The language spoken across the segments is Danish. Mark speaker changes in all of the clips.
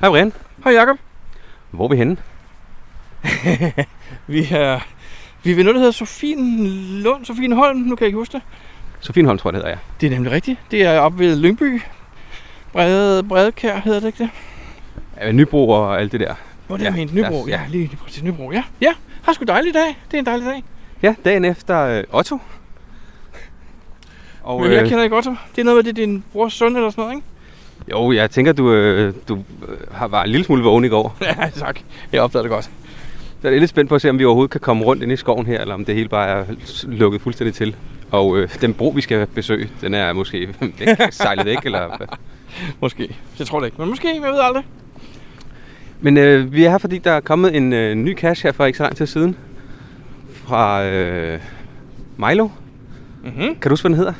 Speaker 1: Hej Brian.
Speaker 2: Hej Jacob.
Speaker 1: Hvor er vi henne?
Speaker 2: Vi er, vi er ved noget, der hedder Sofien Lund, Sofien Holm, nu kan jeg ikke huske det.
Speaker 1: Sofienholm, tror jeg, det hedder jeg.
Speaker 2: Det er nemlig rigtigt. Det er oppe ved Lyngby. Brede, Bredekær hedder det ikke det?
Speaker 1: Ja, Nybro og alt det der.
Speaker 2: Hvor det
Speaker 1: Ja,
Speaker 2: er ment. Nybro,
Speaker 1: ja.
Speaker 2: ja, lige, lige præcis Nybro, ja. Ja, har sgu dejlig dag. Det er en dejlig dag.
Speaker 1: Ja, dagen efter øh, Otto. Og,
Speaker 2: Men jeg kender ikke godt. Det er noget med, det er din brors søn eller sådan noget, ikke?
Speaker 1: Jo, jeg tænker, du, øh, du øh, har var en lille smule vågen i går.
Speaker 2: Ja, tak. Jeg opdagede det godt.
Speaker 1: Så er lidt spændt på at se, om vi overhovedet kan komme rundt ind i skoven her, eller om det hele bare er lukket fuldstændig til. Og øh, den bro, vi skal besøge, den er måske væk, sejlet væk, eller?
Speaker 2: Måske. Jeg tror det ikke. Men måske, jeg ved aldrig.
Speaker 1: Men øh, vi er her, fordi der er kommet en øh, ny cache her for ikke så lang tid siden. Fra øh, Milo.
Speaker 2: Mm-hmm.
Speaker 1: Kan du huske, hvad den hedder?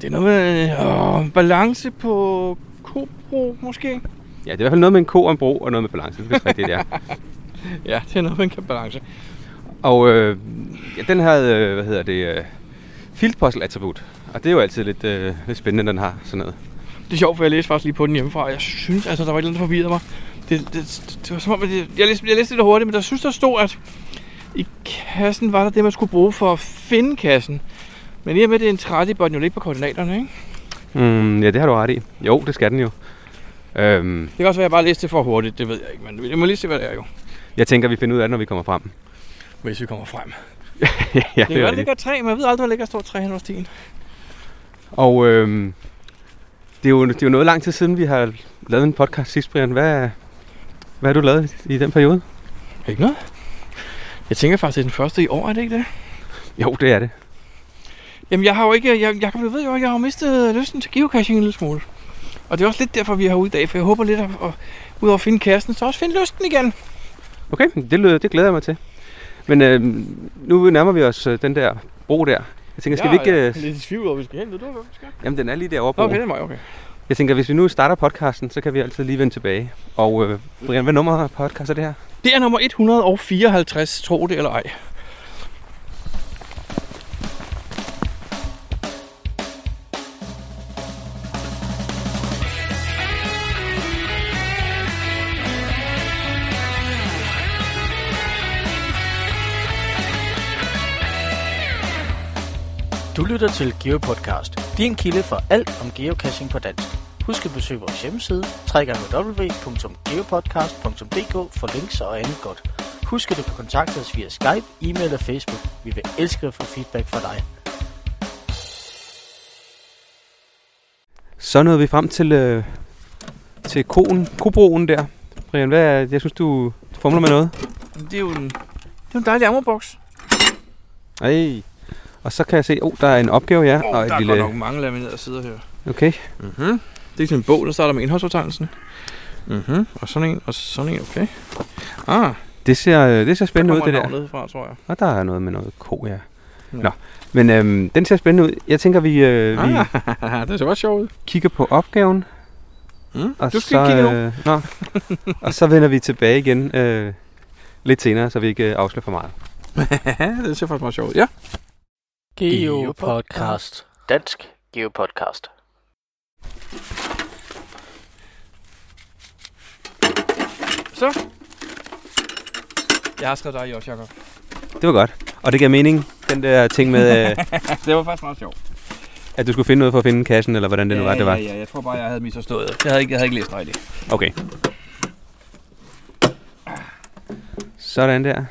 Speaker 2: Det er noget med øh, balance på Kobro, måske?
Speaker 1: Ja, det er i hvert fald noget med en ko og en bro, og noget med balance. Det er rigtigt, det er.
Speaker 2: Ja, det er noget med en balance.
Speaker 1: Og øh, ja, den havde, øh, hvad hedder det, øh, field puzzle attribut. Og det er jo altid lidt, øh, lidt spændende, den har sådan noget.
Speaker 2: Det er sjovt, for jeg læste faktisk lige på den hjemmefra. Jeg synes, altså, der var et eller andet, der forvirrede mig. Det, det, det var som om, at det, jeg, læste, jeg læste det hurtigt, men der synes, der stod, at i kassen var der det, man skulle bruge for at finde kassen. Men i og med, at det er en 30, bør den jo ligge på koordinaterne, ikke?
Speaker 1: Mm, ja, det har du ret i. Jo, det skal den jo. Øhm,
Speaker 2: Det kan også være, at jeg bare læste det for hurtigt, det ved jeg ikke, men jeg må lige se, hvad det er jo.
Speaker 1: jeg tænker, vi finder ud af det, når vi kommer frem.
Speaker 2: Hvis vi kommer frem.
Speaker 1: ja,
Speaker 2: Det kan
Speaker 1: rigtigt.
Speaker 2: ligger tre, men jeg ved aldrig, hvor ligger stort træ hen hos stien.
Speaker 1: Og øhm, det, er jo, det er jo noget lang tid siden, vi har lavet en podcast sidst, Brian. Hvad, hvad har du lavet i den periode?
Speaker 2: Ikke noget? Jeg tænker faktisk, det er den første i år, er det ikke det?
Speaker 1: Jo, det er det.
Speaker 2: Jamen, jeg har jo ikke, jeg, jeg, jeg ved jo, jeg har jo mistet lysten til geocaching en lille smule. Og det er også lidt derfor, vi er herude i dag, for jeg håber lidt at, at udover at finde kassen, så også finde lysten igen.
Speaker 1: Okay, det, lyder, det glæder jeg mig til. Men øh, nu nærmer vi os øh, den der bro der. Jeg tænker, skal vi ikke...
Speaker 2: Jeg er
Speaker 1: Øh,
Speaker 2: lidt i tvivl over, vi skal hen. Ved du, hvor vi skal?
Speaker 1: jamen, den er lige derovre på.
Speaker 2: Okay, det er mig, okay.
Speaker 1: Jeg tænker, hvis vi nu starter podcasten, så kan vi altid lige vende tilbage. Og øh, Brian, hvad nummer af podcast er det her?
Speaker 2: Det er nummer 154, tro det eller ej.
Speaker 3: Du lytter til GeoPodcast, din kilde for alt om geocaching på dansk. Husk at besøge vores hjemmeside, www.geopodcast.dk for links og andet godt. Husk at du kan kontakte os via Skype, e-mail og Facebook. Vi vil elske at få feedback fra dig.
Speaker 1: Så nåede vi frem til, øh, til koen, kobroen der. Brian, hvad er, jeg synes, du fumler med noget.
Speaker 2: Det er jo en, det er en dejlig ammoboks.
Speaker 1: Ej. Og så kan jeg se, oh, der er en opgave, ja.
Speaker 2: Oh,
Speaker 1: og
Speaker 2: der er godt nok mange laminerede sider her.
Speaker 1: Okay.
Speaker 2: Mm-hmm. Det er sådan en bog, der starter med indholdsfortegnelsen. Mm-hmm. Og sådan en, og sådan en, okay. Ah,
Speaker 1: Det ser, øh, det ser spændende ud, det der.
Speaker 2: navnet fra, tror jeg.
Speaker 1: Og der er noget med noget ko, ja.
Speaker 2: Ja.
Speaker 1: Nå, men øhm, den ser spændende ud. Jeg tænker, vi, øh, vi
Speaker 2: Ah, det ser også sjovt ud.
Speaker 1: kigger på opgaven.
Speaker 2: Mm.
Speaker 1: Og
Speaker 2: Du skal ikke kigge nu.
Speaker 1: øh, nå. og så vender vi tilbage igen øh, lidt senere, så vi ikke øh, afslører for meget.
Speaker 2: det ser faktisk meget sjovt ud. Ja.
Speaker 3: GeoPodcast. Dansk GeoPodcast.
Speaker 2: Så. Jeg har skrevet dig i også, Jacob.
Speaker 1: Det var godt. Og det gav mening, den der ting med, øh,
Speaker 2: det var faktisk meget sjovt.
Speaker 1: at du skulle finde noget for at finde kassen, eller hvordan det nu var, det var.
Speaker 2: Ja, ja, jeg tror bare, jeg havde misforstået. Jeg havde ikke, jeg havde ikke læst rigtigt.
Speaker 1: Okay. Sådan der.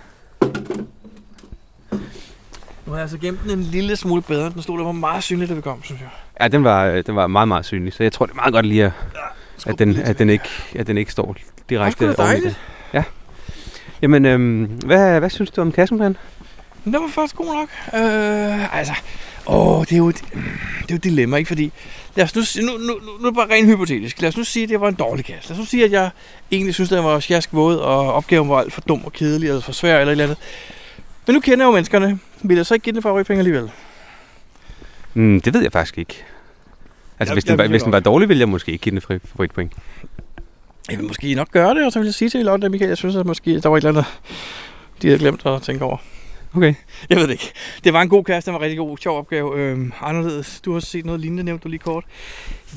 Speaker 2: Nu har jeg altså gemt den en lille smule bedre. Den stod der var meget synlig, da vi kom, synes jeg.
Speaker 1: Ja, den var, øh, den var meget, meget synlig, så jeg tror, det er meget godt lige, at, at, den, at, den, ikke, at den ikke står direkte
Speaker 2: Det
Speaker 1: oven i det. Ja. Jamen, øhm, hvad, hvad synes du om kassen, Brian?
Speaker 2: Men den var faktisk god nok. Øh, altså, åh, det er jo et, det er jo et dilemma, ikke? Fordi, lad os nu, nu, nu, nu er det bare rent hypotetisk. Lad os nu sige, at det var en dårlig kasse. Lad os nu sige, at jeg egentlig synes, at den var sjask våd, og opgaven var alt for dum og kedelig, eller for svær, eller et eller andet. Men nu kender jeg jo menneskerne. Vil jeg så ikke give den favoritpenge alligevel?
Speaker 1: Mm, det ved jeg faktisk ikke. Altså,
Speaker 2: Jeg-
Speaker 1: hvis, den,
Speaker 2: jeg
Speaker 1: var, hvis den var dårlig, ville jeg måske ikke give den favoritpoint.
Speaker 2: Jeg vil måske nok gøre det, og så vil jeg sige til Lotte og Michael, jeg synes, at måske der var et eller andet, de havde glemt at tænke over.
Speaker 1: Okay.
Speaker 2: Jeg ved det ikke. Det var en god kasse, det var en rigtig god, sjov opgave. Øhm, anderledes. Du har set noget lignende, nævnte du lige kort.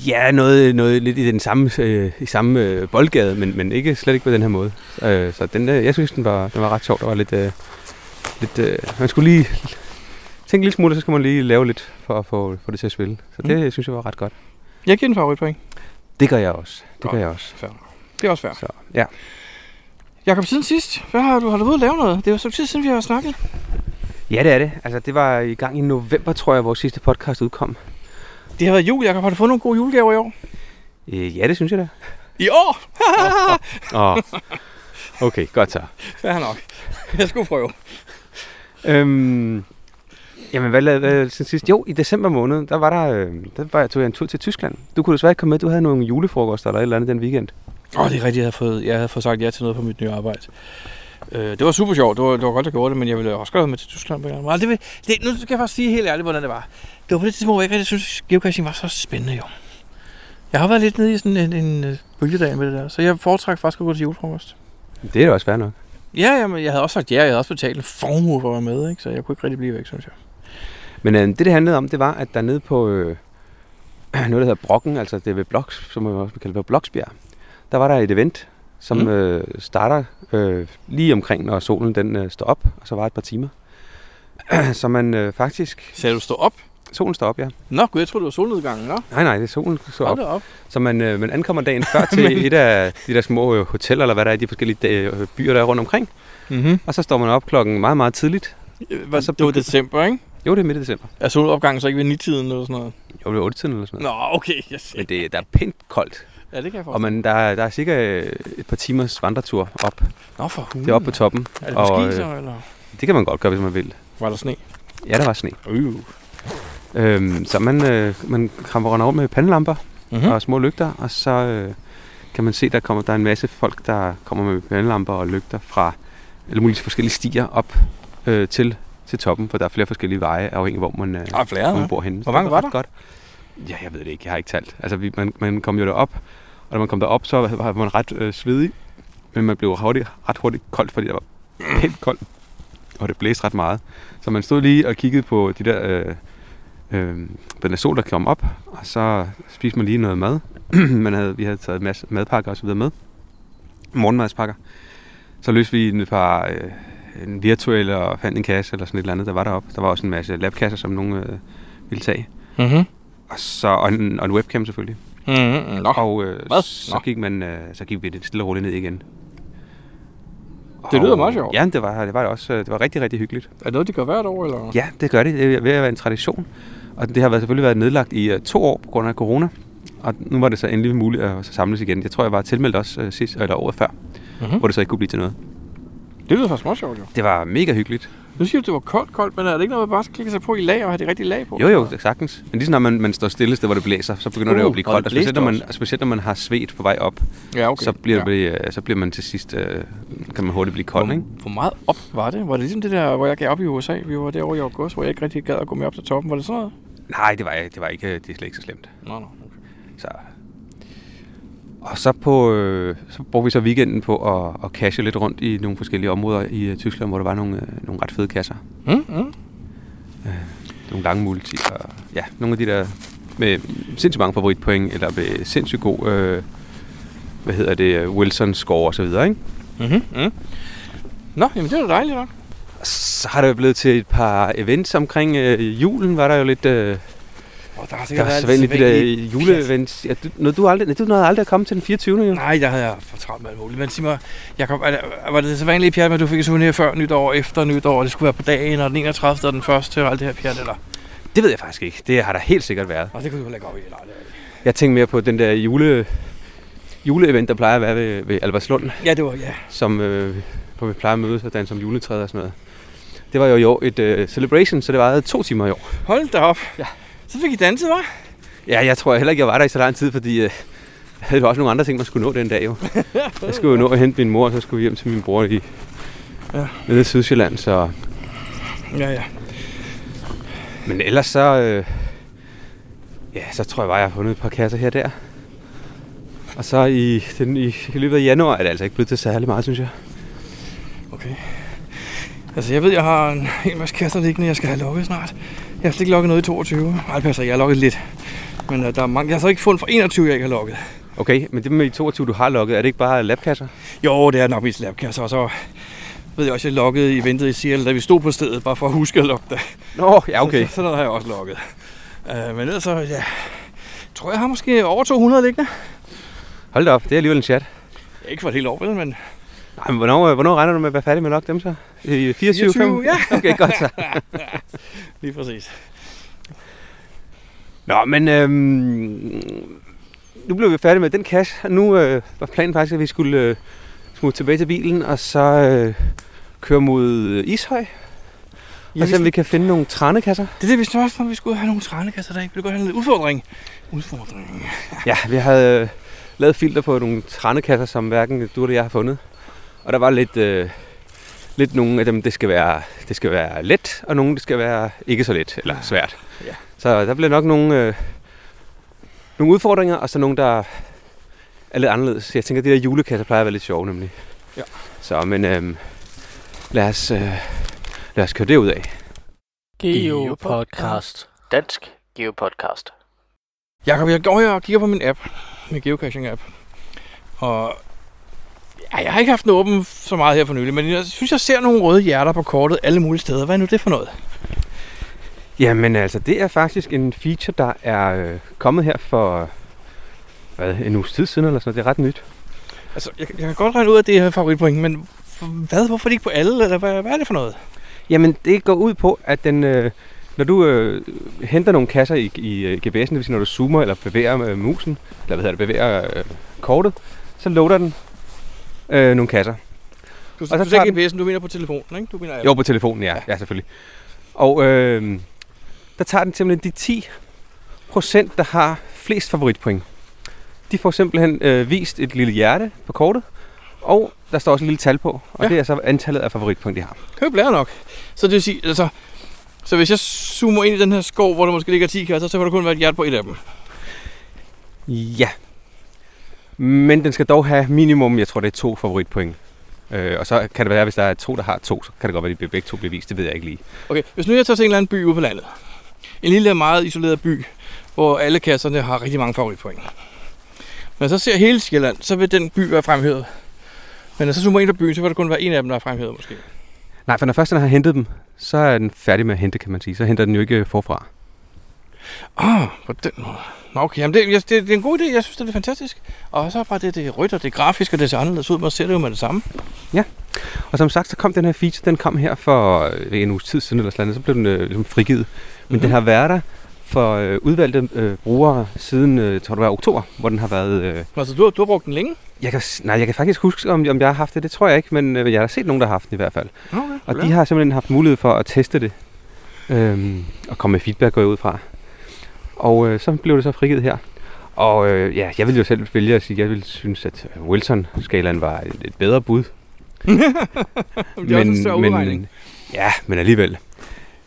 Speaker 1: Ja, noget, noget lidt i den samme, øh, i samme øh, boldgade, men, men ikke, slet ikke på den her måde. Øh, så den, øh, jeg synes, den var, den var ret sjov. Der var lidt, øh, lidt øh, man skulle lige tænke en lille smule, så skal man lige lave lidt for at få, få det til at spille. Så det mm. synes jeg var ret godt.
Speaker 2: Jeg giver en favoritpoint.
Speaker 1: Det gør jeg også. Det
Speaker 2: Godt.
Speaker 1: gør jeg også.
Speaker 2: Fair. Det er også fair.
Speaker 1: Så, ja.
Speaker 2: Jakob, siden sidst, hvad har du, har du været at lave noget? Det er jo så tid siden, vi har snakket.
Speaker 1: ja, det er det. Altså, det var i gang i november, tror jeg, vores sidste podcast udkom.
Speaker 2: Det har været jul, Jakob. Har du fået nogle gode julegaver i år?
Speaker 1: Øh, ja, det synes jeg da.
Speaker 2: I år?
Speaker 1: Åh, okay, godt så.
Speaker 2: Fair nok. Jeg skulle prøve.
Speaker 1: Øhm, jamen, hvad lavede siden sidst? Jo, i december måned, der var der, øh, der var jeg, tog jeg en tur til Tyskland. Du kunne desværre ikke komme med, du havde nogle julefrokoster eller et eller andet den weekend.
Speaker 2: Åh, oh, det er rigtigt, jeg havde, fået, jeg havde fået sagt ja til noget på mit nye arbejde. Øh, det var super sjovt, det var, det var godt, at jeg gjorde det, men jeg ville også godt med til Tyskland på en. Altså, Det, det, nu skal jeg faktisk sige helt ærligt, hvordan det var. Det var på det tidspunkt, hvor jeg ikke rigtig synes, geocaching var så spændende jo. Jeg har været lidt nede i sådan en, en øh, bølgedal med det der, så jeg foretrækker faktisk at gå til julefrokost.
Speaker 1: Det er da også fair nok.
Speaker 2: Ja, jamen, jeg havde også sagt ja, jeg havde også betalt en formue for at være med, ikke? så jeg kunne ikke rigtig blive væk, synes jeg.
Speaker 1: Men øh, det, det handlede om, det var, at der nede på øh, noget, der hedder Brokken, altså det er ved Bloks, som man også kalder ved Bloksbjerg, der var der et event, som
Speaker 2: mm.
Speaker 1: øh, starter øh, lige omkring, når solen den øh, står op, og så var et par timer. så man øh, faktisk...
Speaker 2: Sagde du stå op?
Speaker 1: Solen står op, ja.
Speaker 2: Nå, gud, jeg troede, det var solnedgangen, nå.
Speaker 1: Nej, nej, det er solen står op.
Speaker 2: op.
Speaker 1: Så man, øh, man ankommer dagen før til et af de der små øh, hoteller, eller hvad der er i de forskellige øh, byer, der er rundt omkring.
Speaker 2: Mm-hmm.
Speaker 1: Og så står man op klokken meget, meget tidligt.
Speaker 2: Hvad,
Speaker 1: så
Speaker 2: det var december, ikke?
Speaker 1: Jo, det er midt i december.
Speaker 2: Er solopgangen så ikke ved nitiden eller sådan noget?
Speaker 1: Jo, det er 8 tiden eller sådan noget.
Speaker 2: Nå, okay. Yes.
Speaker 1: Men det, der er pænt koldt.
Speaker 2: Ja, det kan jeg
Speaker 1: Og
Speaker 2: forstå.
Speaker 1: man, der, er- der er cirka øh, et par timers vandretur op.
Speaker 2: Nå, for hulen.
Speaker 1: Det er oppe på toppen.
Speaker 2: Er det på
Speaker 1: og,
Speaker 2: ski
Speaker 1: øh,
Speaker 2: så, eller?
Speaker 1: Det kan man godt gøre, hvis man vil.
Speaker 2: Var der sne?
Speaker 1: Ja, der var sne.
Speaker 2: Uh.
Speaker 1: Øhm, så man, øh, man kramper rundt med pandelamper
Speaker 2: Mm-hmm.
Speaker 1: mm. og små lygter, og så øh, kan man se, der kommer der er en masse folk, der kommer med pandelamper og lygter fra alle mulige forskellige stier op øh, til, til toppen, for der er flere forskellige veje, afhængig af hvor man, øh,
Speaker 2: Ah, flere,
Speaker 1: hvor man bor henne.
Speaker 2: Hvor mange
Speaker 1: det
Speaker 2: var der?
Speaker 1: Godt. Ja, jeg ved det ikke. Jeg har ikke talt. Altså, vi, man, man kom jo derop, og da man kom derop, så var man ret øh, svedig, men man blev hurtigt, ret hurtigt koldt, fordi der var helt koldt, og det blæste ret meget. Så man stod lige og kiggede på de der, øh, øh, den sol, der kom op, og så spiste man lige noget mad. man havde, vi havde taget en masse madpakker og så videre med. Morgenmadspakker. Så løste vi et par, øh, en virtuel og fandt en kasse eller sådan et eller andet, der var deroppe. Der var også en masse labkasser, som nogen øh, ville tage.
Speaker 2: Mm-hmm.
Speaker 1: Og, så, og, en, og en webcam selvfølgelig.
Speaker 2: Mm-hmm. Nå.
Speaker 1: Og øh,
Speaker 2: Hvad?
Speaker 1: så
Speaker 2: Nå.
Speaker 1: gik, man, øh, så gik vi lidt stille og roligt ned igen.
Speaker 2: Det lyder
Speaker 1: Og-
Speaker 2: meget sjovt.
Speaker 1: Ja, det var det, var det også. øh, Det var rigtig, rigtig hyggeligt.
Speaker 2: Er det noget, de gør hvert år, eller?
Speaker 1: Ja, det gør det. Det er ved at være en tradition. Og det har været, selvfølgelig været nedlagt i uh, to år på grund af corona. Og nu var det så endelig muligt at samles igen. Jeg tror, jeg var tilmeldt også uh, sidst, eller året før,
Speaker 2: Mm-hmm.
Speaker 1: hvor det så ikke kunne blive til noget.
Speaker 2: Det lyder faktisk meget sjovt, jo.
Speaker 1: Det var mega hyggeligt.
Speaker 2: Nu siger du, det var koldt, koldt, men er det ikke noget, man bare skal klikke sig på i lag og have det rigtige lag på?
Speaker 1: Jo, jo, det sagtens. Men lige når man, man står stille, sted, hvor det blæser, så begynder uh, det jo at blive
Speaker 2: og
Speaker 1: koldt.
Speaker 2: det
Speaker 1: Og specielt når, man, specielt når man har svedt på vej op,
Speaker 2: Ja, okay.
Speaker 1: så, bliver
Speaker 2: ja.
Speaker 1: det, øh, så bliver man til sidst, øh, kan man hurtigt blive kold, ikke?
Speaker 2: Hvor, hvor meget op var det? Var det ligesom det der, hvor jeg gav op i USA? Vi var derovre i august, hvor jeg ikke rigtig gad at gå med op til toppen. Var det sådan noget?
Speaker 1: Nej, det var, det var ikke, det er slet ikke så slemt.
Speaker 2: Nå, nå.
Speaker 1: Så. Og så, på, øh, så brugte vi så weekenden på at, at cashe lidt rundt i nogle forskellige områder i øh, Tyskland, hvor der var nogle, øh, nogle ret fede kasser.
Speaker 2: Mm, mm.
Speaker 1: Nogle lange multi, og ja, nogle af de der med sindssygt mange favoritpoint, eller med sindssygt god, øh, hvad hedder det, øh, Wilson score og så videre, ikke?
Speaker 2: Mm-hmm. Mm. Nå, jamen det er da dejligt nok.
Speaker 1: Så har det jo blevet til et par events omkring øh, julen, var der jo lidt... Øh,
Speaker 2: Oh, der har
Speaker 1: der var sædvanligt de der juleevents. Ja, du, nåede du, aldrig, du nåede aldrig at komme til den 24. Jo.
Speaker 2: Nej, der havde jeg for travlt med alt muligt. Men sig mig, Jacob, er det, var det så vanligt pjat med, at du fik et souvenir før nytår, efter nytår, og det skulle være på dagen, og den 31. og den første, og alt det her pjat, eller?
Speaker 1: Det ved jeg faktisk ikke. Det har der helt sikkert været.
Speaker 2: Og det kunne du heller ikke op i, eller?
Speaker 1: Jeg tænker mere på den der jule, juleevent, der plejer at være ved, ved Albertslund,
Speaker 2: ja, det var, ja.
Speaker 1: som, øh, hvor vi plejer at mødes og danse om juletræet og sådan noget. Det var jo i år et uh, celebration, så det varede to timer i år.
Speaker 2: Hold da op.
Speaker 1: Ja.
Speaker 2: Så fik I danset, hva'?
Speaker 1: Ja, jeg tror heller ikke, jeg var der i så lang tid, fordi øh, jeg havde jo også nogle andre ting, man skulle nå den dag jo. Jeg skulle jo nå at hente min mor, og så skulle vi hjem til min bror i
Speaker 2: Ja.
Speaker 1: nede i Sydsjælland. Så...
Speaker 2: Ja, ja.
Speaker 1: Men ellers så, øh, ja, så tror jeg bare, jeg har fundet et par kasser her og der. Og så i, den, i, i løbet af januar er det altså ikke blevet til særlig meget, synes jeg.
Speaker 2: Okay. Altså, jeg ved, jeg har en hel masse kasser liggende, jeg skal have lukket snart. Jeg har slet ikke lukket noget i 22. Nej, det passer, jeg har lukket lidt. Men uh, der er mange, jeg har så ikke fundet for 21, jeg ikke har lukket.
Speaker 1: Okay, men det med de 22, du har lukket, er det ikke bare labkasser?
Speaker 2: Jo, det er nok mest labkasser, og så ved jeg også, jeg lukkede i ventet i Seattle, da vi stod på stedet, bare for at huske at lukke det.
Speaker 1: Nå, ja okay.
Speaker 2: Så, så, noget har jeg også lukket. Uh, men ellers så, ja, tror jeg har måske over 200 liggende.
Speaker 1: Hold da op, det er alligevel en chat.
Speaker 2: Ikke for et helt år, vel, men
Speaker 1: Nej, men hvornår, øh, hvornår regner du med at være færdig med lukke dem så? I 24,
Speaker 2: 24, ja.
Speaker 1: Okay, godt så.
Speaker 2: lige præcis.
Speaker 1: Nå, men øhm, nu blev vi færdige med den cash, og nu øh, var planen faktisk, at vi skulle øh, smutte tilbage til bilen, og så øh, køre mod øh, Ishøj,
Speaker 2: Ja,
Speaker 1: og se om vi kan finde nogle trænekasser.
Speaker 2: Det er det, vi spørger om, vi skulle have nogle trænekasser der. Vi ville godt have en udfordring. Udfordring.
Speaker 1: Ja, vi havde øh, lavet filter på nogle trænekasser, som hverken du eller jeg har fundet. Og der var lidt, øh, lidt nogle af dem, det skal, være, det skal være let, og nogle, det skal være ikke så let, eller svært.
Speaker 2: Ja.
Speaker 1: Så der blev nok nogle, øh, nogle udfordringer, og så nogle, der er lidt anderledes. Jeg tænker, at de der julekasser plejer at være lidt sjove, nemlig.
Speaker 2: Ja.
Speaker 1: Så, men øh, lad, os, øh, lad os køre det ud af.
Speaker 3: Geopodcast. Dansk Geopodcast.
Speaker 2: Jakob, jeg går her og kigger på min app, min geocaching-app. Og ja, jeg har ikke haft den åben så meget her for nylig, men jeg synes, jeg ser nogle røde hjerter på kortet alle mulige steder. Hvad er nu det for noget?
Speaker 1: Jamen altså, det er faktisk en feature, der er øh, kommet her for hvad, en uges tid siden, eller sådan noget. Det er ret nyt.
Speaker 2: Altså, jeg, jeg kan godt regne ud, at det er favoritpoint, men hvad? Hvorfor er det ikke på alle? Eller hvad, hvad er det for noget?
Speaker 1: Jamen, det går ud på, at den, øh, når du øh, henter nogle kasser i, i øh, GPS'en, det vil sige, når du zoomer eller bevæger øh, musen, eller hvad hedder det, bevæger øh, kortet, så loader den øh, nogle kasser.
Speaker 2: Du,
Speaker 1: så
Speaker 2: du
Speaker 1: tager
Speaker 2: ser GPS'en, du mener på telefonen, ikke? Du mener.
Speaker 1: Jo, på telefonen, ja. Ja, selvfølgelig. Og øh, der tager den simpelthen de 10 procent, der har flest favoritpoint. De får simpelthen øh, vist et lille hjerte på kortet, og der står også et lille tal på, og
Speaker 2: Ja.
Speaker 1: det er så antallet af favoritpoint, de har.
Speaker 2: Køb lærer nok. Så det vil sige, altså, så hvis jeg zoomer ind i den her skov, hvor der måske ligger 10 kasser, så kan der kun være et hjerte på et af dem.
Speaker 1: Ja. Men den skal dog have minimum, jeg tror det er to favoritpoint. Øh, og så kan det være, hvis der er to, der har to, så kan det godt være, at de begge to bliver vist. Det ved jeg ikke lige.
Speaker 2: Okay, hvis nu jeg tager til en eller anden by ude på landet. En lille, meget isoleret by, hvor alle kasserne har rigtig mange favoritpoint. Når jeg så ser hele Sjælland, så vil den by være fremhævet. Men når så zoomer ind på byen, så vil der kun være en af dem, der er fremhævet måske.
Speaker 1: Nej, for når først den har hentet dem, så er den færdig med at hente, kan man sige. Så henter den jo ikke forfra.
Speaker 2: Ah, på den måde. Nå, okay, jamen det, det, det, er en god idé. Jeg synes, det er fantastisk. Og så bare det, det er rødt, og det er grafisk, og det ser anderledes ud. Man ser det jo med det samme.
Speaker 1: Og som sagt, så kom den her feature, den kom her for øh, en uges tid siden eller sådan så blev den øh, ligesom frigivet. Men
Speaker 2: Mhm.
Speaker 1: den har været der for øh, udvalgte øh, brugere siden, øh, tror det var oktober, hvor den har været... Øh,
Speaker 2: Altså, du har, du har brugt den længe?
Speaker 1: jeg, kan, nej, jeg kan faktisk huske, om, om jeg har haft det. Det tror jeg ikke, men øh, jeg har set nogen, der har haft den i hvert fald.
Speaker 2: Okay.
Speaker 1: Og de har simpelthen haft mulighed for at teste det. Øhm, og komme med feedback, går jeg ud fra. Og øh, så blev det så frigivet her. Og øh, ja, jeg ville jo selv vælge at sige, jeg ville synes, at øh, Wilson-skalaen var et, et bedre bud.
Speaker 2: det er også en udregning.
Speaker 1: ja, men alligevel.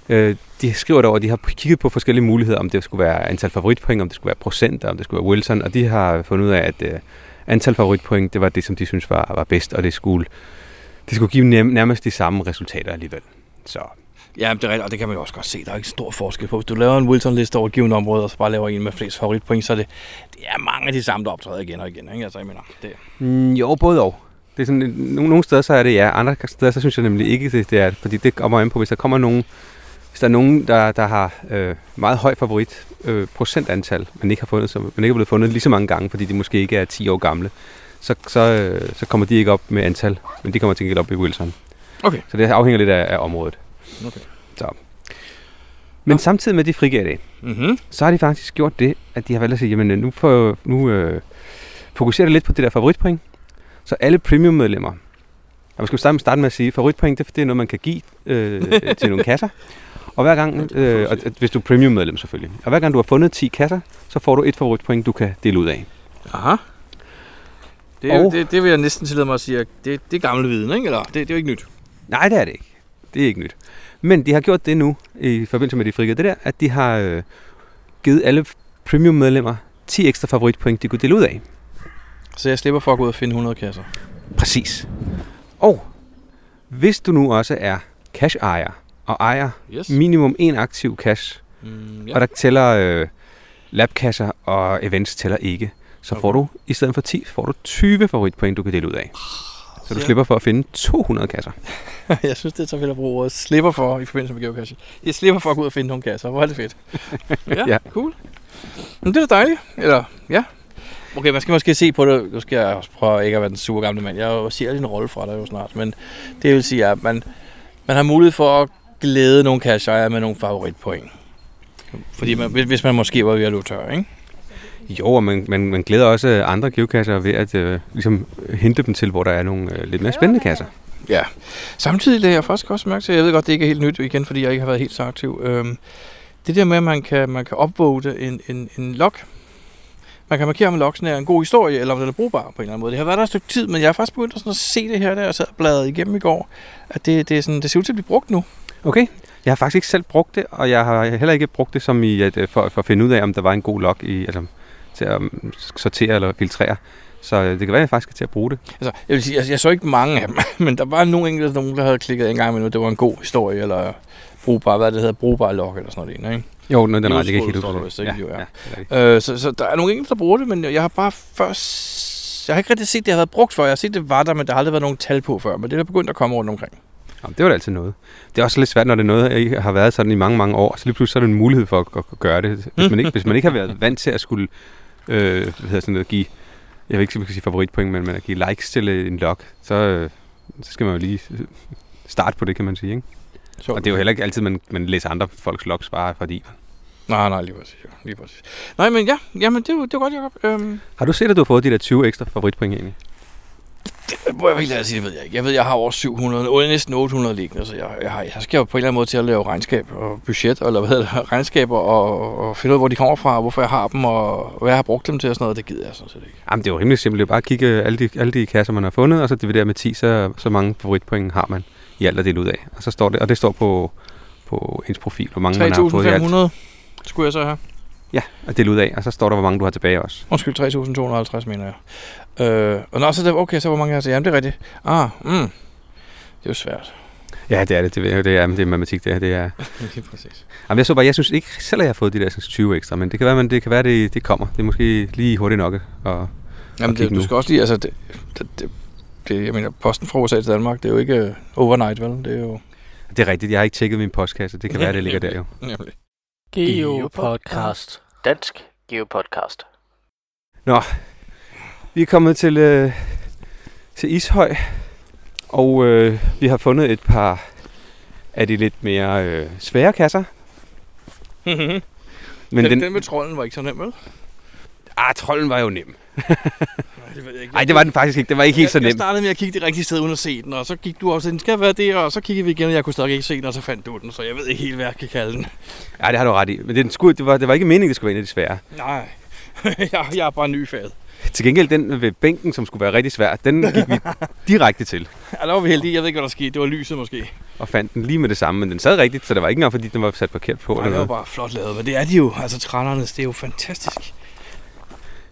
Speaker 1: Øh, de skriver dog, at de har kigget på forskellige muligheder, om det skulle være antal favoritpoint, om det skulle være procent, om det skulle være Wilson, og de har fundet ud af, at øh, antal favoritpoint, det var det, som de synes var, var bedst, og det skulle, det skulle give nær- nærmest de samme resultater alligevel. Så
Speaker 2: Ja, det er rigtigt, og det kan man jo også godt se. Der er ikke stor forskel på. Hvis du laver en Wilson-liste over et givet område, og så bare laver en med flest favoritpoint, så er det, det er mange af de samme, der optræder igen og igen. Ikke? Altså, jeg mener, det,
Speaker 1: Mm, jo, både og. Det er sådan, nogle, nogle steder så er det ja, andre steder så synes jeg nemlig ikke, det, det er fordi det kommer an på, hvis der kommer nogen, hvis der er nogen, der, der har øh, meget høj favorit øh, procentantal, men ikke har fundet, så, men ikke er blevet fundet lige så mange gange, fordi de måske ikke er 10 år gamle, så, så, øh, så kommer de ikke op med antal, men de kommer til gengæld op i Wilson.
Speaker 2: Okay.
Speaker 1: Så det afhænger lidt af, af området.
Speaker 2: Okay.
Speaker 1: Så. Men samtidig med, at de frigav det,
Speaker 2: Mm-hmm.
Speaker 1: så har de faktisk gjort det, at de har valgt at sige, jamen øh, nu, får, nu øh, fokuserer det lidt på det der favoritpoint. Så alle premium-medlemmer, og man skal starte med, starte med at sige, favoritpoint, det, det er noget, man kan give øh, til nogle kasser. Og hver gang, øh, og, hvis du er premium-medlem selvfølgelig, og hver gang du har fundet 10 kasser, så får du et favoritpoint, du kan dele ud af.
Speaker 2: Aha. Det, er,
Speaker 1: Og-
Speaker 2: det, det vil jeg næsten tillade mig at sige, det, det er gammel viden, ikke? Eller det, det er jo ikke nyt.
Speaker 1: Nej, det er det ikke. Det er ikke nyt. Men de har gjort det nu, i forbindelse med de frigivet det der, at de har øh, givet alle premium-medlemmer 10 ekstra favoritpoint, de kunne dele ud af.
Speaker 2: Så jeg slipper for at gå ud og finde 100 kasser.
Speaker 1: Præcis. Og hvis du nu også er cash-ejer og ejer
Speaker 2: Yes.
Speaker 1: minimum en aktiv cash,
Speaker 2: Mm,
Speaker 1: ja. og der tæller øh, labkasser og events tæller ikke, så får
Speaker 2: Okay.
Speaker 1: du i stedet for 10, får du 20 favoritpoint, du kan dele ud af. Så du slipper for at finde 200 kasser.
Speaker 2: jeg synes, det er så fedt at bruge ordet slipper for i forbindelse med geocaching. Jeg slipper for at gå ud og finde nogle kasser. Hvor er det fedt. ja,
Speaker 1: Ja.
Speaker 2: cool. Men det er da dejligt. Eller, ja. Okay, man skal måske se på det. Nu skal jeg også prøve ikke at være den sure gamle mand. Jeg siger din rolle fra dig jo snart. Men det vil sige, at man, man har mulighed for at glæde nogle casher med nogle favoritpoint. Fordi man, hvis- hvis man måske var ved at løbe tør, ikke?
Speaker 1: Jo, og man, man, man glæder også andre geocacher ved at øh, ligesom hente dem til, hvor der er nogle øh, lidt mere spændende kasser.
Speaker 2: Ja. Samtidig lagde jeg faktisk også mærke til, jeg ved godt, det ikke er helt nyt igen, fordi jeg ikke har været helt så aktiv. Øhm, det der med, at man kan, man kan upvote en, en, en log. Man kan markere, om logsen er en god historie, eller om den er brugbar på en eller anden måde. Det har været der et stykke tid, men jeg har faktisk begyndt at, sådan at se det her, der jeg sad og bladrede igennem i går, at det, det, er sådan, det ser ud til at blive brugt nu.
Speaker 1: Okay, jeg har faktisk ikke selv brugt det, og jeg har heller ikke brugt det som i at, øh, for, for at finde ud af, om der var en god log i, altså, til at um, sortere eller filtrere. Så øh, det kan være, at jeg faktisk skal til at bruge det.
Speaker 2: Altså, jeg vil sige, jeg, jeg så ikke mange af dem, men der var nogle enkelte, nogen, der havde klikket en gang med nu, det var en god historie, eller brugbar, hvad det hedder, brugbar log, eller sådan noget, ikke?
Speaker 1: Jo, den er ret,
Speaker 2: Useful
Speaker 1: det kan jeg ikke helt
Speaker 2: ikke? Jo, ja.
Speaker 1: ja.
Speaker 2: Øh, så, så der er nogle enkelte, der bruger det, men jeg har bare først... Jeg har ikke rigtig set, det har været brugt før. Jeg har set, det var der, men der har aldrig været nogen tal på før. Men det er begyndt at komme rundt omkring.
Speaker 1: Jamen, det var da altid noget. Det er også lidt svært, når det er noget, ikke har været sådan i mange, mange år. Så lige pludselig så er det en mulighed for at, at, at gøre det. Hvis man, ikke, hvis man ikke har været vant til at skulle øh, hvad hedder sådan noget, give, jeg vil ikke sige favoritpoint, men, men at give likes til øh, en log, så, øh, så skal man jo lige øh, starte på det, kan man sige. Ikke?
Speaker 2: Så,
Speaker 1: Og det er jo heller ikke altid, man, man læser andre folks logs bare fordi.
Speaker 2: Nej, nej, lige præcis. Ja, lige præcis. Nej, men ja, jamen, det, er jo- det er jo godt, Jacob. Øhm,
Speaker 1: Har du set, at du har fået de der 20 ekstra favoritpoint egentlig?
Speaker 2: Det, må jeg helt ærligt sige, det ved jeg ikke. Jeg ved, jeg har over 700, og næsten 800 liggende, så jeg, jeg, har, jeg skal jo på en eller anden måde til at lave regnskab og budget, eller hvad hedder det, regnskaber, og, og finde ud af, hvor de kommer fra, og hvorfor jeg har dem, og hvad jeg har brugt dem til og sådan noget. Det gider jeg sådan set ikke.
Speaker 1: Jamen, det er jo rimelig simpelt. Det er bare at kigge alle de, alle de kasser, man har fundet, og så dividere med 10, så, så mange favoritpoint har man i alt at dele ud af. Og, så står det, og det står på, på ens profil, hvor mange man har fået i alt.
Speaker 2: 3.500 skulle jeg så have.
Speaker 1: Ja, at dele ud af, og så står der, hvor mange du har tilbage også.
Speaker 2: Undskyld, 3.250 mener jeg. Øh, og nå, så er det, okay, så hvor mange jeg så? Jamen, det er rigtigt. Ah, mm. Det er jo svært.
Speaker 1: Ja, det er det. Det, er- det er, det er matematik, det er. Det er.
Speaker 2: Lige præcis.
Speaker 1: Jamen, jeg så bare, jeg synes ikke selv, at jeg har fået de der sådan 20 ekstra, men det kan være, men det, kan være, det, det kommer. Det er måske lige hurtigt nok. Og,
Speaker 2: Jamen, det, du
Speaker 1: nu.
Speaker 2: skal også lige, altså, det, det, det, det, jeg mener, posten fra USA til Danmark, det er jo ikke øh, overnight, vel? Det er jo...
Speaker 1: det er rigtigt, jeg har ikke tjekket min postkasse. Det kan være, det ligger der jo.
Speaker 2: Nemlig.
Speaker 3: Geopodcast. Dansk Geopodcast.
Speaker 1: Vi er kommet til, øh, til Ishøj, og øh, vi har fundet et par af de lidt mere øh, svære kasser.
Speaker 2: Men den,
Speaker 1: den,
Speaker 2: den, med trolden var ikke så nem, vel?
Speaker 1: ah, trolden var jo nem.
Speaker 2: Nej, det jeg
Speaker 1: var den faktisk ikke. Det var ikke helt så
Speaker 2: jeg, jeg startede med at kigge det rigtige sted uden at se den, og så gik du også, den skal være det, og så kiggede vi igen, og jeg kunne stadig ikke se den, og så fandt du den, så jeg ved ikke helt, hvad jeg kan kalde den.
Speaker 1: Ja, det har du ret i. Men den skulle, det, var, det var ikke meningen, det skulle være en af de svære.
Speaker 2: Nej, jeg, jeg er bare ny faget.
Speaker 1: Til gengæld den ved bænken, som skulle være rigtig svær, den gik vi direkte til.
Speaker 2: Ja, der var vi heldige. Jeg ved ikke, hvad der skete. Det var lyset måske.
Speaker 1: Og fandt den lige med det samme, men den sad rigtigt, så det var ikke engang, fordi den var sat forkert på.
Speaker 2: Nej,
Speaker 1: Eller
Speaker 2: det var
Speaker 1: noget.
Speaker 2: bare flot lavet, men det er de jo. Altså, trændernes, det er jo fantastisk.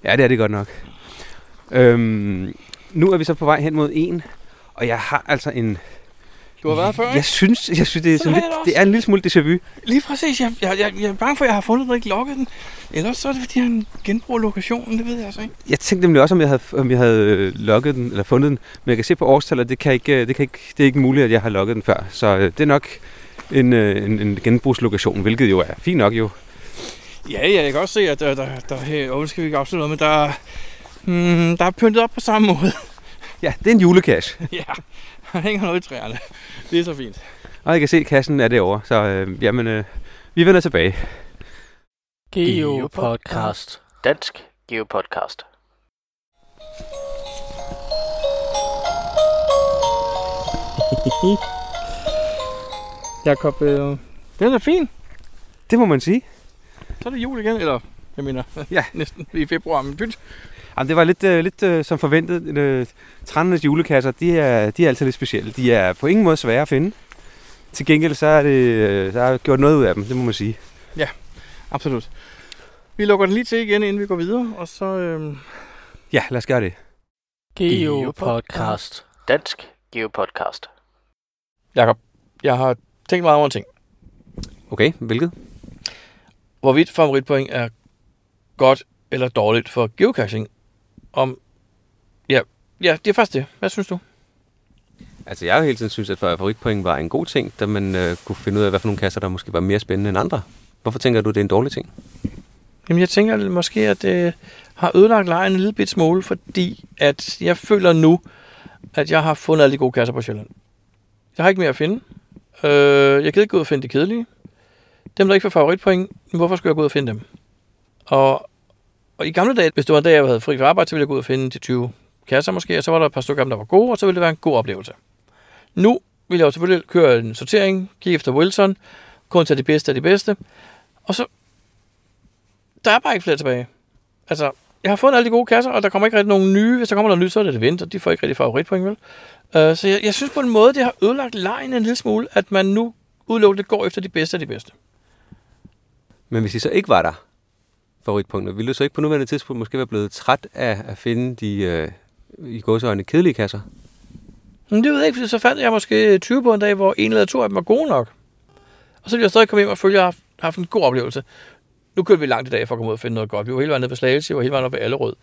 Speaker 1: Ja, det er det godt nok. Øhm, nu er vi så på vej hen mod en, og jeg har altså en...
Speaker 2: Du har været før, ikke?
Speaker 1: Jeg synes, jeg synes det, er
Speaker 2: Sådan
Speaker 1: lidt,
Speaker 2: det
Speaker 1: er en lille smule déjà vu.
Speaker 2: Lige præcis. Jeg, jeg, jeg, jeg er bange for, at jeg har fundet den ikke logget den. Ellers så er det, fordi jeg har en genbrug lokationen. Det ved jeg altså ikke.
Speaker 1: Jeg tænkte nemlig også, om jeg havde, om jeg havde øh, logget den, eller fundet den, men jeg kan se på årstallet, det, kan ikke, øh, det, kan ikke, det er ikke muligt, at jeg har logget den før. Så øh, det er nok en, en, en genbrugslokation, hvilket jo er fint nok jo.
Speaker 2: Ja, ja, jeg kan også se, at der, der, der her, oh, skal vi ikke afsløre noget, men der, er- hmm, der er pyntet op på samme måde.
Speaker 1: Ja, det er en julecash.
Speaker 2: ja, der hænger noget i træerne. Det er så fint.
Speaker 1: Og jeg kan se, at kassen er derovre, så øh, jamen, øh, vi vender tilbage.
Speaker 3: Geopodcast. Dansk Geopodcast.
Speaker 2: Jakob, øh, den er fin.
Speaker 1: Det må man sige.
Speaker 2: Så er det jul igen, eller jeg mener,
Speaker 1: Ja.
Speaker 2: næsten i februar, men pynt.
Speaker 1: Jamen, det var lidt, øh, lidt øh, som forventet. Øh, Trændernes julekasser, de er, de er altid lidt specielle. De er på ingen måde svære at finde. Til gengæld så er det øh, så er gjort noget ud af dem, det må man sige.
Speaker 2: Absolut. Vi lukker den lige til igen, inden vi går videre, og så... Øh,
Speaker 1: Ja, lad os gøre det.
Speaker 3: Geopodcast. Dansk Geopodcast.
Speaker 2: Jakob, Jeg har tænkt meget over en ting.
Speaker 1: Okay, hvilket?
Speaker 2: Hvorvidt favoritpoint er godt eller dårligt for geocaching. Om, ja, ja, det er faktisk det. Hvad synes du?
Speaker 1: Altså, jeg har jo hele tiden synes, at favoritpoint var en god ting, da man øh, kunne finde ud af, hvad for nogle kasser, der måske var mere spændende end andre. Hvorfor tænker du, det er en dårlig ting?
Speaker 2: Jamen, jeg tænker måske, at det har ødelagt lejen en lille bit smule, fordi at jeg føler nu, at jeg har fundet alle de gode kasser på Sjælland. Jeg har ikke mere at finde. Øh, jeg gider ikke gå ud og finde de kedelige. Dem, der ikke får favoritpoint, hvorfor skulle jeg gå ud og finde dem? Og, og i gamle dage, hvis det var en dag, jeg havde fri fra arbejde, så ville jeg gå ud og finde de 20 kasser måske, og så var der et par stykker af dem, der var gode, og så ville det være en god oplevelse. Nu vil jeg jo selvfølgelig køre en sortering, kigge efter Wilson, kun tage de bedste af de bedste, og så, der er bare ikke flere tilbage. Altså, jeg har fundet alle de gode kasser, og der kommer ikke rigtig nogen nye. Hvis der kommer noget nyt, så er det det de får ikke rigtig favoritpoint, vel? Uh, så jeg, jeg, synes på en måde, det har ødelagt lejen en lille smule, at man nu udelukkende går efter de bedste af de bedste.
Speaker 1: Men hvis de så ikke var der, favoritpunkter, ville du så ikke på nuværende tidspunkt måske være blevet træt af at finde de øh, i godsøjne kedelige kasser?
Speaker 2: Men det ved jeg ikke, fordi så fandt jeg måske 20 på en dag, hvor en eller to af dem var gode nok. Og så ville jeg stadig komme hjem og føle, at jeg har haft en god oplevelse. Nu kørte vi langt i dag for at komme ud og finde noget godt. Vi var hele vejen nede på Slagelse, vi var hele vejen op ved Allerød.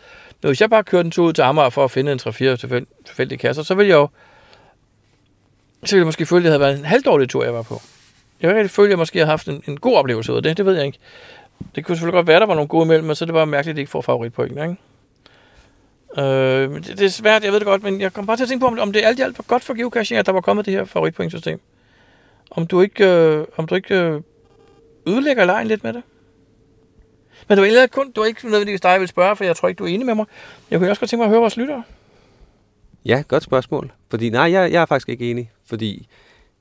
Speaker 2: Men hvis jeg bare kørte en tur ud til Amager for at finde en 3-4 tilfældige kasser, så ville jeg jo så ville jeg måske føle, at det havde været en halvdårlig tur, jeg var på. Jeg vil rigtig føle, at jeg måske har haft en, en god oplevelse ud af det. Det ved jeg ikke. Det kunne selvfølgelig godt være, at der var nogle gode imellem, men så er det bare mærkeligt, at de ikke får favoritpoint. Ikke? Øh, det, det, er svært, jeg ved det godt, men jeg kom bare til at tænke på, om, om det alt i alt var godt for geocaching, at der var kommet det her favoritpointsystem. Om du ikke, øh, om du ikke øh, ødelægger lejen lidt med det. Men det var egentlig kun, du var ikke nødvendigvis dig, jeg ville spørge, for jeg tror ikke, du er enig med mig. Jeg kunne også godt tænke mig at høre vores lyttere.
Speaker 1: Ja, godt spørgsmål. Fordi nej, jeg, jeg er faktisk ikke enig. Fordi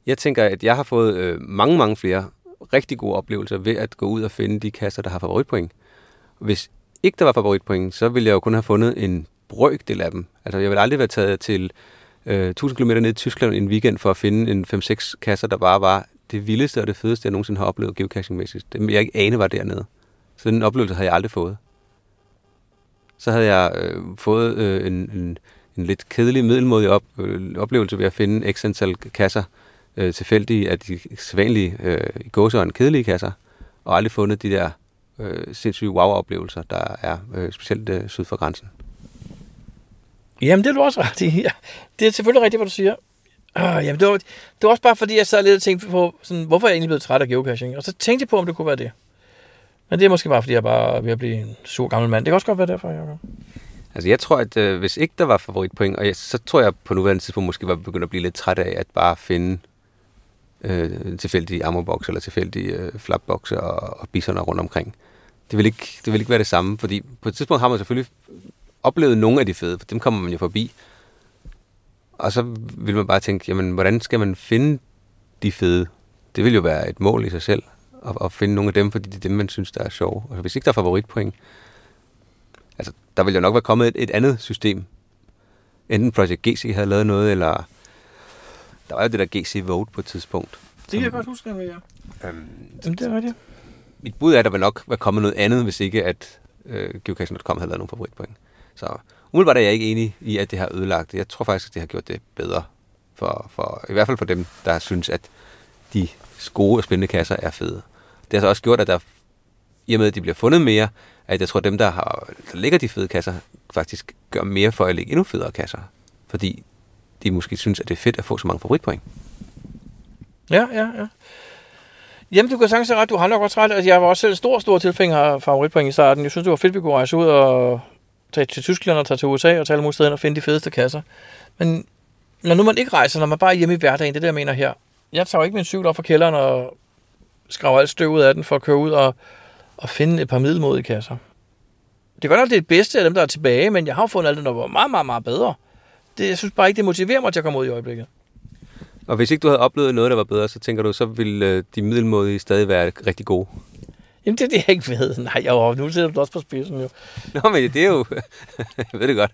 Speaker 1: jeg tænker, at jeg har fået øh, mange, mange flere rigtig gode oplevelser ved at gå ud og finde de kasser, der har favoritpoint. Hvis ikke der var favoritpoint, så ville jeg jo kun have fundet en brøkdel af dem. Altså, jeg ville aldrig være taget til øh, 1000 km ned i Tyskland en weekend for at finde en 5-6 kasser, der bare var det vildeste og det fedeste, jeg nogensinde har oplevet geocaching-mæssigt. Det jeg ikke ane var dernede. Så den oplevelse havde jeg aldrig fået. Så havde jeg øh, fået øh, en, en, en lidt kedelig, middelmodig op, øh, oplevelse ved at finde x antal kasser øh, tilfældige af de sædvanlige øh, i gåsøjne kedelige kasser, og aldrig fundet de der øh, sindssyge wow-oplevelser, der er øh, specielt øh, syd for grænsen.
Speaker 2: Jamen, det er du også ret i. Ja, det er selvfølgelig rigtigt, hvad du siger. Uh, jamen, det var, det var også bare fordi, jeg sad lidt og tænkte på, sådan, hvorfor er jeg egentlig blevet træt af geocaching? Og så tænkte jeg på, om det kunne være det. Men det er måske bare, fordi jeg bare er ved at blive en sur gammel mand. Det kan også godt være derfor, jeg
Speaker 1: Altså, jeg tror, at øh, hvis ikke der var favoritpoint, og jeg, så tror jeg på nuværende tidspunkt måske var begyndt at blive lidt træt af at bare finde øh, tilfældige ammobox eller tilfældige øh, flapboxe og, og bisoner rundt omkring. Det vil, ikke, det vil ikke være det samme, fordi på et tidspunkt har man selvfølgelig oplevet nogle af de fede, for dem kommer man jo forbi. Og så vil man bare tænke, jamen, hvordan skal man finde de fede? Det vil jo være et mål i sig selv, at, at finde nogle af dem, fordi det er dem, man synes, der er sjove. Og hvis ikke der er favoritpoint, altså, der vil jo nok være kommet et, et andet system. Enten Project GC havde lavet noget, eller der var jo det der GC Vote på et tidspunkt.
Speaker 2: Det kan jeg godt huske, hvad jeg
Speaker 1: Øhm,
Speaker 2: Jamen, det er rigtigt.
Speaker 1: mit bud er, at der vil nok være kommet noget andet, hvis ikke at øh, geocaching.com havde lavet nogle favoritpoint. Så umiddelbart er jeg ikke enig i, at det har ødelagt det. Jeg tror faktisk, at det har gjort det bedre. For, for, I hvert fald for dem, der synes, at de gode og spændende kasser er fede. Det har så også gjort, at der, i og med at de bliver fundet mere, at jeg tror, at dem, der, har, der ligger de fede kasser, faktisk gør mere for at lægge endnu federe kasser. Fordi de måske synes, at det er fedt at få så mange favoritpoint.
Speaker 2: Ja, ja, ja. Jamen, du kan sagtens ret. Du har nok også ret. Altså, jeg var også selv stor, stor tilfænger af favoritpoint i starten. Jeg synes, det var fedt, at vi kunne rejse ud og tage til Tyskland og tage til USA og tage alle mulige steder og finde de fedeste kasser. Men når nu man ikke rejser, når man bare er hjemme i hverdagen, det er det, jeg mener her. Jeg tager jo ikke min cykel op fra kælderen og skraver alt støv ud af den for at køre ud og, og finde et par middelmodige kasser. Det er godt nok, det bedste af dem, der er tilbage, men jeg har fundet alt det, der var meget, meget, meget bedre. Det, jeg synes bare ikke, det motiverer mig til at komme ud i øjeblikket.
Speaker 1: Og hvis ikke du havde oplevet noget, der var bedre, så tænker du, så ville øh, de middelmådige stadig være rigtig gode.
Speaker 2: Jamen, det er det, jeg ikke ved. Nej, jo, nu sidder du også på spidsen jo.
Speaker 1: Nå, men det er jo... jeg ved det godt.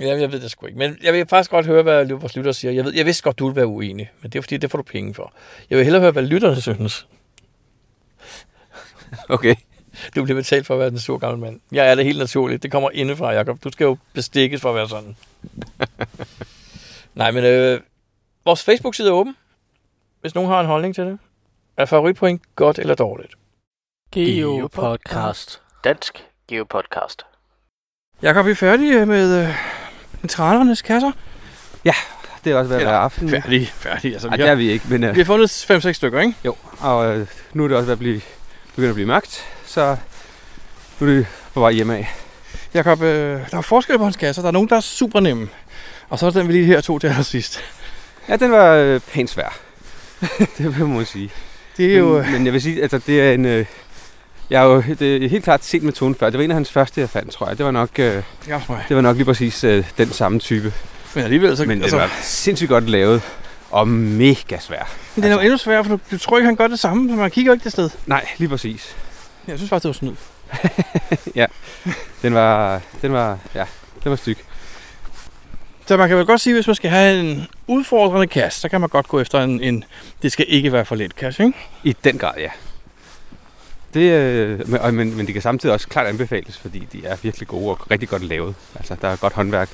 Speaker 2: Ja, jeg ved det sgu ikke. Men jeg vil faktisk godt høre, hvad vores lytter siger. Jeg, ved, jeg vidste godt, du vil være uenig, men det er fordi, det får du penge for. Jeg vil hellere høre, hvad lytterne synes.
Speaker 1: Okay.
Speaker 2: Du bliver betalt for at være den sur gamle mand. Jeg er det helt naturligt. Det kommer indefra, Jacob. Du skal jo bestikkes for at være sådan. Nej, men øh, vores Facebook-side er åben. hvis nogen har en holdning til det. Er favoritpoint godt eller dårligt?
Speaker 3: Geopodcast. Dansk Geopodcast.
Speaker 2: Jakob, vi er færdige med øh, veteranerne kasser.
Speaker 1: Det er også ved at
Speaker 2: Eller,
Speaker 1: være aften.
Speaker 2: Færdige, færdige. Altså,
Speaker 1: Nej,
Speaker 2: vi,
Speaker 1: det er
Speaker 2: har,
Speaker 1: vi ikke, men øh,
Speaker 2: vi har fundet 5-6 stykker, ikke?
Speaker 1: jo. Og øh, nu er det også ved at blive, begynde at blive mørkt, så nu er det på vej hjemme af.
Speaker 2: Jakob, øh, der er forskel på hans kasser. Der er nogen, der er super nemme. Og så er den, vi lige her to til allersidst.
Speaker 1: Ja, den var øh, pænt svær. det vil man sige.
Speaker 2: Det er jo...
Speaker 1: Men, men jeg vil sige, altså det er en... Øh, jeg har jo det er helt klart set metoden før. Det var en af hans første, jeg fandt, tror jeg. Det var nok, øh,
Speaker 2: Ja,
Speaker 1: det var nok lige præcis øh, den samme type.
Speaker 2: Men alligevel, så...
Speaker 1: Men den
Speaker 2: altså,
Speaker 1: var sindssygt godt lavet. Og mega svær.
Speaker 2: men den er jo endnu sværere, for du, du tror ikke, han gør det samme, så man kigger jo ikke det sted.
Speaker 1: Nej, lige præcis.
Speaker 2: Jeg synes faktisk, det var snyd.
Speaker 1: Den var, den var, ja, den var styg.
Speaker 2: Så man kan vel godt sige, hvis man skal have en udfordrende kasse, så kan man godt gå efter en, en det skal ikke være for let kasse, ikke?
Speaker 1: I den grad, ja. Det, øh, men, men, men de kan samtidig også klart anbefales, fordi de er virkelig gode og rigtig godt lavet. Altså, der er godt håndværk.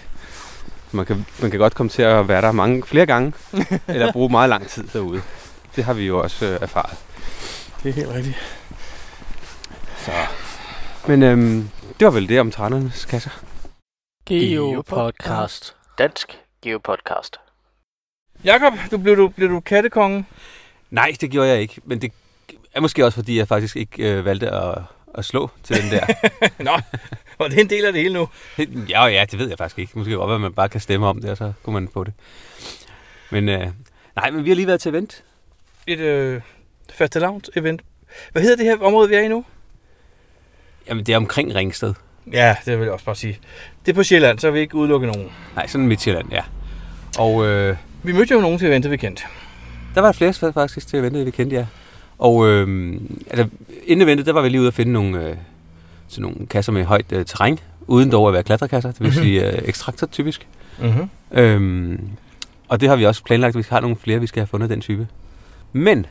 Speaker 1: Man kan, man kan godt komme til at være der mange flere gange, eller bruge meget lang tid derude. Det har vi jo også øh, erfaret.
Speaker 2: Det er helt rigtigt.
Speaker 1: Så. Men øhm, det var vel det om trænernes kasser.
Speaker 3: Geopodcast. Dansk Geopodcast.
Speaker 2: Jakob, du blev du, blev du kattekongen?
Speaker 4: Nej, det gjorde jeg ikke. Men det er måske også, fordi jeg faktisk ikke øh, valgte at, at slå til den der.
Speaker 2: Nå, og det er en del af det hele nu.
Speaker 4: ja, ja, det ved jeg faktisk ikke. Måske godt, at man bare kan stemme om det, og så kunne man få det. Men øh, nej, men vi har lige været til event.
Speaker 2: Et øh, fastelavns event. Hvad hedder det her område, vi er i nu?
Speaker 4: Jamen, det er omkring Ringsted.
Speaker 2: Ja, det vil jeg også bare sige. Det er på Sjælland, så vil vi ikke udelukke nogen.
Speaker 4: Nej, sådan Midtjylland, ja. Og øh,
Speaker 2: Vi mødte jo nogen til eventet, vi kendte.
Speaker 4: der var flere faktisk til eventet, vi kendte, ja. Og øh, altså, inden eventet, der var vi lige ude at finde nogle, øh, sådan nogle kasser med højt øh, terræn, uden dog at være klatrekasser, det vil sige øh, ekstrakter typisk.
Speaker 2: Mm-hmm.
Speaker 4: Øhm, og det har vi også planlagt, at vi har nogle flere, vi skal have fundet den type. Men,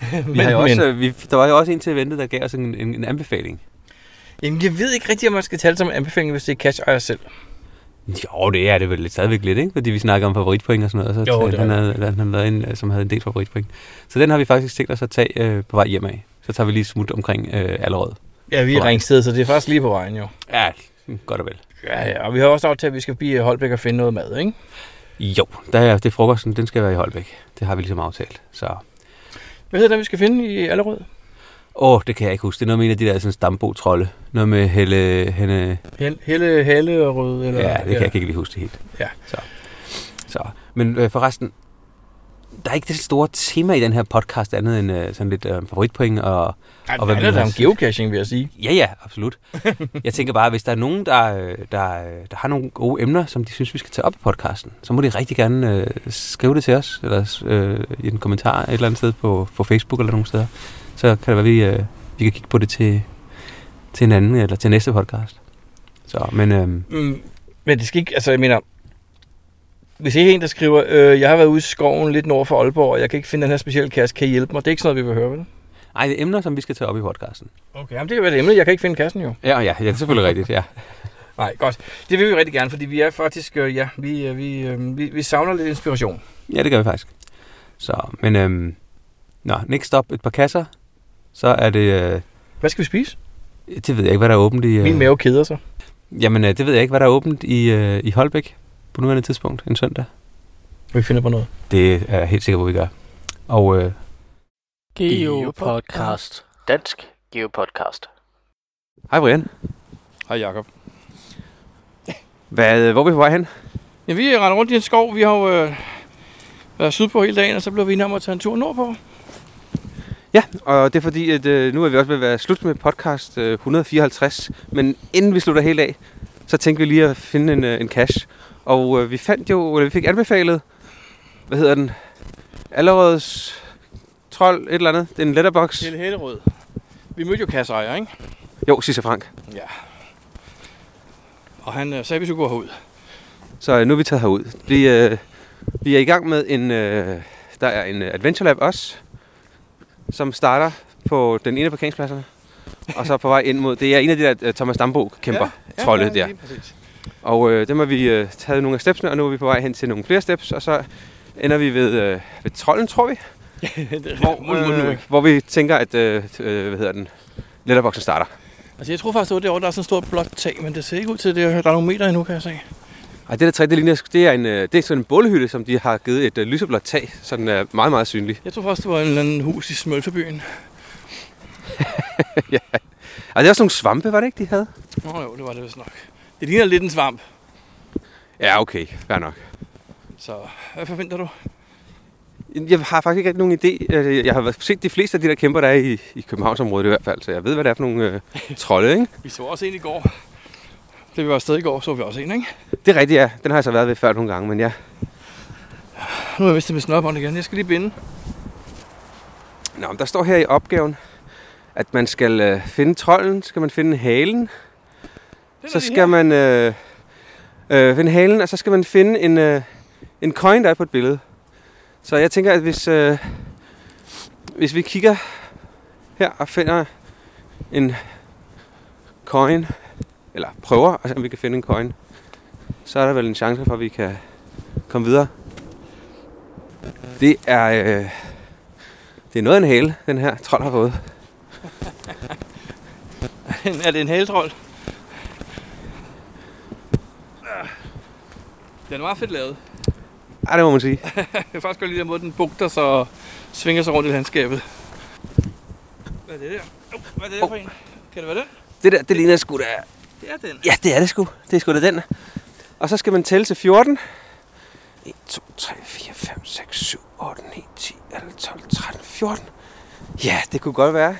Speaker 4: vi
Speaker 2: men,
Speaker 4: har jo også,
Speaker 2: men.
Speaker 4: øh, vi, der var jo også en til eventet, der gav os en, en, en anbefaling.
Speaker 2: Jamen, jeg ved ikke rigtigt, om man skal tale som en anbefaling, hvis det er cash ejer selv.
Speaker 4: Jo, det er det vel lidt stadigvæk lidt, ikke? Fordi vi snakker om favoritpoint og sådan noget. og Så
Speaker 2: Jo, det
Speaker 4: han, havde, han havde en, som havde en del favoritpoint. Så den har vi faktisk tænkt os at tage øh, på vej hjem af. Så tager vi lige smut omkring øh, allerede.
Speaker 2: Ja, vi er. Ringsted, så det er faktisk lige på vejen jo.
Speaker 4: Ja, godt og vel.
Speaker 2: Ja, ja, og vi har også aftalt, at vi skal blive i Holbæk og finde noget mad, ikke?
Speaker 4: Jo, der er, det er frokosten, den skal være i Holbæk. Det har vi ligesom aftalt. Så
Speaker 2: Hvad hedder det, vi skal finde i Allerød?
Speaker 4: Åh, oh, det kan jeg ikke huske. Det er noget med en af de der sådan stambo-trolde. Noget med Helle, hende,
Speaker 2: Helle, Helle, Helle og Rød? Eller,
Speaker 4: Ja, det kan jeg ikke lige huske det helt.
Speaker 2: Ja.
Speaker 4: Så. Så. Men øh, forresten, der er ikke det store tema i den her podcast andet end øh, sådan lidt øh, favoritpoint og...
Speaker 2: Ej,
Speaker 4: og hvad vi
Speaker 2: er om geocaching, vil jeg sige.
Speaker 4: Ja, ja, absolut. jeg tænker bare, hvis der er nogen, der, øh, der, øh, der har nogle gode emner, som de synes, vi skal tage op i podcasten, så må de rigtig gerne øh, skrive det til os, eller øh, i en kommentar et eller andet sted på, på Facebook eller nogle steder. Så kan det være, vi, øh, vi kan kigge på det til, til en anden, eller til næste podcast. Så, men øh,
Speaker 2: Mm, men det skal ikke, altså jeg mener, hvis I er en, der skriver, øh, jeg har været ude i skoven lidt nord for Aalborg, og jeg kan ikke finde den her specielle kasse, kan I hjælpe mig? Det er ikke sådan noget, vi vil høre, vel?
Speaker 4: ej, det er emner, som vi skal tage op i podcasten.
Speaker 2: Okay, jamen det kan være det emne, jeg kan ikke finde kassen jo.
Speaker 4: Ja, ja, ja, det er selvfølgelig rigtigt, ja.
Speaker 2: Nej, godt. Det vil vi rigtig gerne, fordi vi er faktisk, øh, ja, vi, øh, vi, øh, vi, vi savner lidt inspiration.
Speaker 4: Ja, det gør vi faktisk. Så, men øhm, nå, next up, et par kasser. Så er det, øh,
Speaker 2: Hvad skal vi spise?
Speaker 4: det ved jeg ikke, hvad der er åbent i... Øh,
Speaker 2: Min mave keder sig.
Speaker 4: Jamen, øh, det ved jeg ikke, hvad der er åbent i, øh, i Holbæk på nuværende tidspunkt, en søndag.
Speaker 2: Vi finder på noget.
Speaker 4: Det er jeg helt sikker på, vi gør. Og øh,
Speaker 3: Geopodcast. Dansk Geopodcast.
Speaker 1: Hej Brian.
Speaker 2: Hej Jacob.
Speaker 1: Hvad, hvor er vi på vej hen?
Speaker 2: Ja, vi render rundt i en skov. Vi har jo øh, været sydpå hele dagen, og så blev vi enige om at tage en tur nordpå.
Speaker 1: Ja, og det er fordi, at øh, nu er vi også ved at være slut med podcast øh, 154. Men inden vi slutter helt af, så tænkte vi lige at finde en, øh, en cache. Og øh, vi fandt jo, eller vi fik anbefalet, hvad hedder den? Allerede trold, et eller andet. Det er en letterbox.
Speaker 2: Helle Hellerød. Vi mødte jo kasseejer, ikke?
Speaker 1: Jo, Sisse Frank.
Speaker 2: Ja. Og han øh, sagde, at vi skulle gå herud.
Speaker 1: Så øh, nu er vi taget herud. Vi, øh, vi er i gang med en, øh, der er en Adventure Lab også, som starter på den ene af parkeringspladserne. Og så på vej ind mod, det er en af de der øh, Thomas Dambo kæmper ja, trolde der.
Speaker 2: lige præcis.
Speaker 1: Og øh, dem har vi øh, taget nogle af stepsene, og nu er vi på vej hen til nogle flere steps, og så ender vi ved, øh, ved trolden, tror vi. hvor, øh, hvor vi tænker, at øh, øh, hvad hedder den, letterboxen starter.
Speaker 2: Altså, jeg tror faktisk, det var derovre, der er sådan et stort blåt tag, men det ser ikke ud til, at det er, der er nogle meter endnu, kan jeg se.
Speaker 1: Ej, det der træ, det, ligner, det er, en, øh, det er sådan en bålehytte, som de har givet et øh, lyseblåt tag, så den er meget, meget synlig.
Speaker 2: Jeg tror faktisk, det var en eller anden hus i Smølfebyen.
Speaker 1: Og det er også nogle svampe, var det ikke, de havde?
Speaker 2: Nå jo, det var det vist nok. Det ligner lidt en svamp.
Speaker 1: Ja, okay, fair nok.
Speaker 2: Så hvad forventer du?
Speaker 1: Jeg har faktisk ikke rigtig nogen idé. Øh, Jeg har set de fleste af de der kæmper, der er i, i Københavnsområdet i hvert fald, så jeg ved, hvad det er for nogle øh, trolde, ikke?
Speaker 2: Vi så også en i går. Det vi var afsted i går, så vi også en, ikke?
Speaker 1: Det er rigtigt, ja. Den har jeg så været ved før nogle gange, men ja.
Speaker 2: Nu har jeg mistet mit snørbånd igen. Jeg skal lige binde.
Speaker 1: Nå, men der står her i opgaven, at man skal øh, finde trolden, skal man finde halen, så skal man øh, øh, finde halen, og så skal man finde en, øh, en coin, der er på et billede. Så jeg tænker, at hvis, øh, hvis vi kigger her og finder en coin, eller prøver at se, om vi kan finde en coin, så er der vel en chance for, at vi kan komme videre. Det er, øh, det er noget af en hale, den her trold har fået.
Speaker 2: er det en haletrold? Den er meget fedt lavet.
Speaker 1: Ej, det må man sige.
Speaker 2: Jeg kan faktisk godt lide den måde, den bugter sig og svinger sig rundt i landskabet. Hvad er det der? Oh, hvad er det der for en? Kan det være den?
Speaker 1: Det der, det ligner sgu da...
Speaker 2: Det er den.
Speaker 1: Ja, det er det sgu. Det er sgu da den. Og så skal man tælle til 14. 1, 2, 3, 4, 5, 6, 7, 8, 9, 10, 11, 12, 13, 14. Ja, det kunne godt være.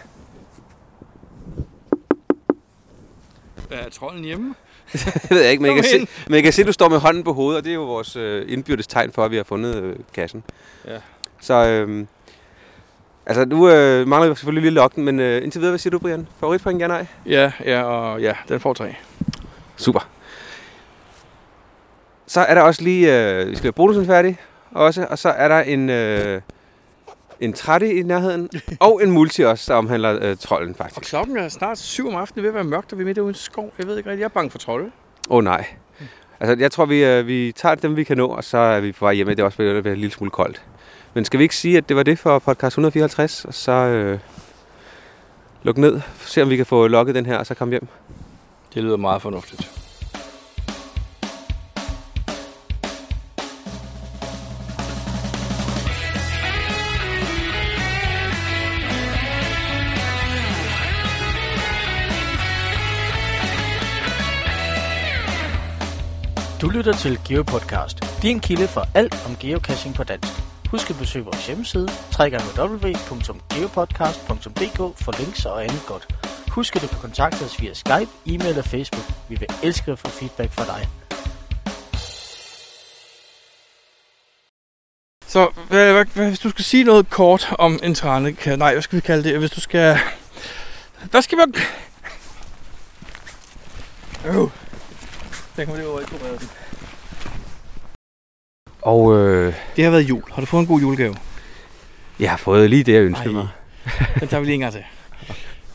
Speaker 2: Er trolden hjemme?
Speaker 1: Det ved jeg ikke, men jeg, kan se, men jeg kan se, at du står med hånden på hovedet, og det er jo vores øh, indbyrdes tegn for, at vi har fundet øh, kassen.
Speaker 2: Ja.
Speaker 1: Så øh, altså, nu øh, mangler vi selvfølgelig lige loggen, men øh, indtil videre, hvad siger du, Brian? Favoritpoint, ja nej?
Speaker 2: Ja, ja, og ja, den får tre.
Speaker 1: Super. Så er der også lige, øh, vi skal have bonusen færdig også, og så er der en, øh, en 30 i nærheden, og en multi også, der omhandler øh, trolden
Speaker 2: Og
Speaker 1: faktisk.
Speaker 2: klokken er snart syv om aftenen. Det er ved at være mørkt, og vi er midt ude i en skov. Jeg ved ikke rigtig, jeg er bange for trolde.
Speaker 1: Åh oh, nej. Altså, jeg tror, vi, øh, vi tager dem, vi kan nå, og så er vi på vej hjem. Det er også begyndt at være en lille smule koldt. Men skal vi ikke sige, at det var det for podcast 154, og så øh, luk ned, se om vi kan få logget den her, og så komme hjem.
Speaker 2: Det lyder meget fornuftigt.
Speaker 3: Lytter til GeoPodcast, din kilde for alt om geocaching på dansk. Husk at besøge vores hjemmeside, www.geopodcast.dk for links og andet godt. Husk at du kan kontakte os via Skype, e-mail og Facebook. Vi vil elske at få feedback fra dig.
Speaker 2: Så hvad, hvad, hvad, hvis du skal sige noget kort om en trane, nej, hvad skal vi kalde det? Hvis du skal... Hvad skal vi... Øh. Der kommer det over i kureret.
Speaker 1: Og øh,
Speaker 2: Det har været jul. Har du fået en god julegave?
Speaker 1: jeg har fået lige det, jeg ønskede
Speaker 2: Ej.
Speaker 1: mig.
Speaker 2: Den tager vi lige en gang til.